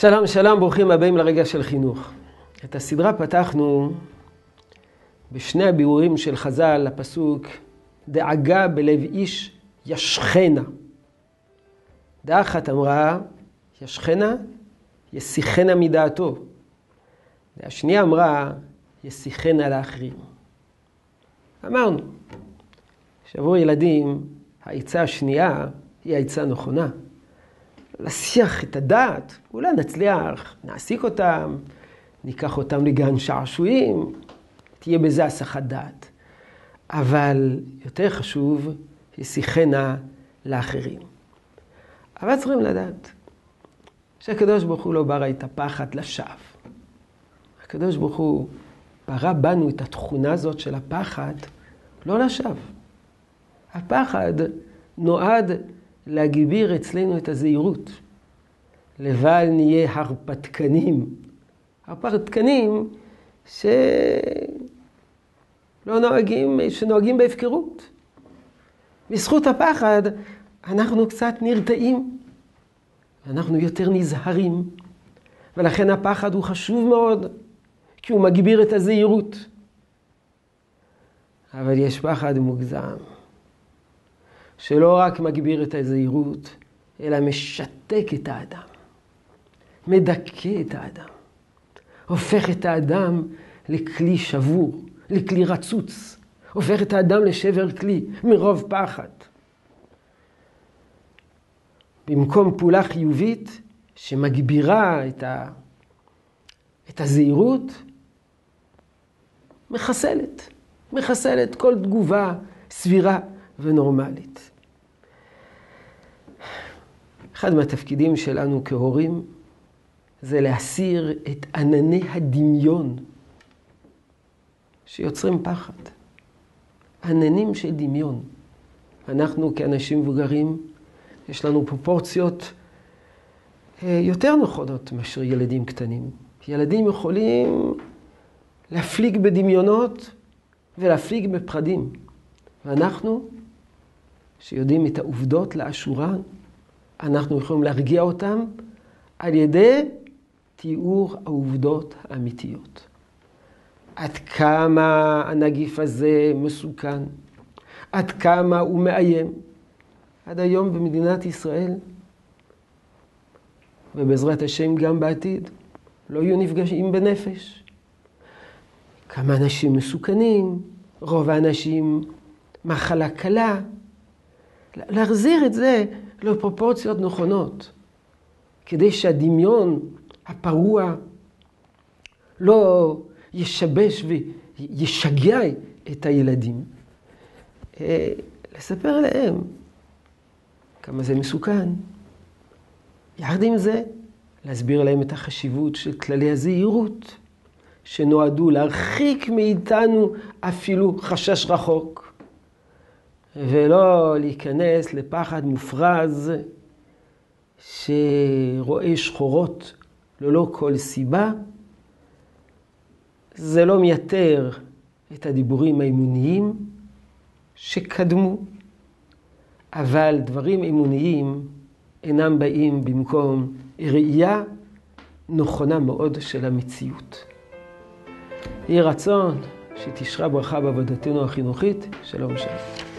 שלום, שלום, ברוכים הבאים לרגע של חינוך. את הסדרה פתחנו בשני הביאורים של חז"ל, לפסוק דאגה בלב איש ישכנה. דעה אחת אמרה, ישכנה, יסיחנה מדעתו. דעה שנייה אמרה, יסיחנה לאחרים. אמרנו שעבור ילדים, העצה השנייה היא העצה הנכונה. להסיח את הדעת, אולי נצליח, נעסיק אותם, ניקח אותם לגן שעשועים, תהיה בזה הסחת דעת. אבל יותר חשוב, ישיחנה לאחרים. אבל צריכים לדעת שהקדוש ברוך הוא לא ברא את הפחד לשווא. הקדוש ברוך הוא ברא בנו את התכונה הזאת של הפחד לא לשווא. הפחד נועד להגביר אצלנו את הזהירות. לבל נהיה הרפתקנים. הרפתקנים שלא נוהגים, שנוהגים בהפקרות. בזכות הפחד אנחנו קצת נרתעים, אנחנו יותר נזהרים, ולכן הפחד הוא חשוב מאוד, כי הוא מגביר את הזהירות. אבל יש פחד מוגזם. שלא רק מגביר את הזהירות, אלא משתק את האדם, מדכא את האדם, הופך את האדם לכלי שבור, לכלי רצוץ, הופך את האדם לשבר כלי מרוב פחד. במקום פעולה חיובית שמגבירה את, ה... את הזהירות, מחסלת, מחסלת כל תגובה סבירה ונורמלית. אחד מהתפקידים שלנו כהורים זה להסיר את ענני הדמיון שיוצרים פחד. עננים של דמיון. אנחנו כאנשים מבוגרים, יש לנו פרופורציות אה, יותר נכונות מאשר ילדים קטנים. ילדים יכולים להפליג בדמיונות ולהפליג בפחדים. ואנחנו, שיודעים את העובדות לאשורן, אנחנו יכולים להרגיע אותם על ידי תיאור העובדות האמיתיות. עד כמה הנגיף הזה מסוכן, עד כמה הוא מאיים. עד היום במדינת ישראל, ובעזרת השם גם בעתיד, לא יהיו נפגשים בנפש. כמה אנשים מסוכנים, רוב האנשים מחלה קלה. להחזיר את זה לפרופורציות נכונות, כדי שהדמיון הפרוע לא ישבש וישגע את הילדים. אה, לספר להם כמה זה מסוכן. יחד עם זה, להסביר להם את החשיבות של כללי הזהירות, שנועדו להרחיק מאיתנו אפילו חשש רחוק. ולא להיכנס לפחד מופרז שרואה שחורות ללא כל סיבה. זה לא מייתר את הדיבורים האמוניים שקדמו, אבל דברים אמוניים אינם באים במקום ראייה נכונה מאוד של המציאות. יהי רצון שתשרה ברכה בעבודתנו החינוכית. שלום שלום.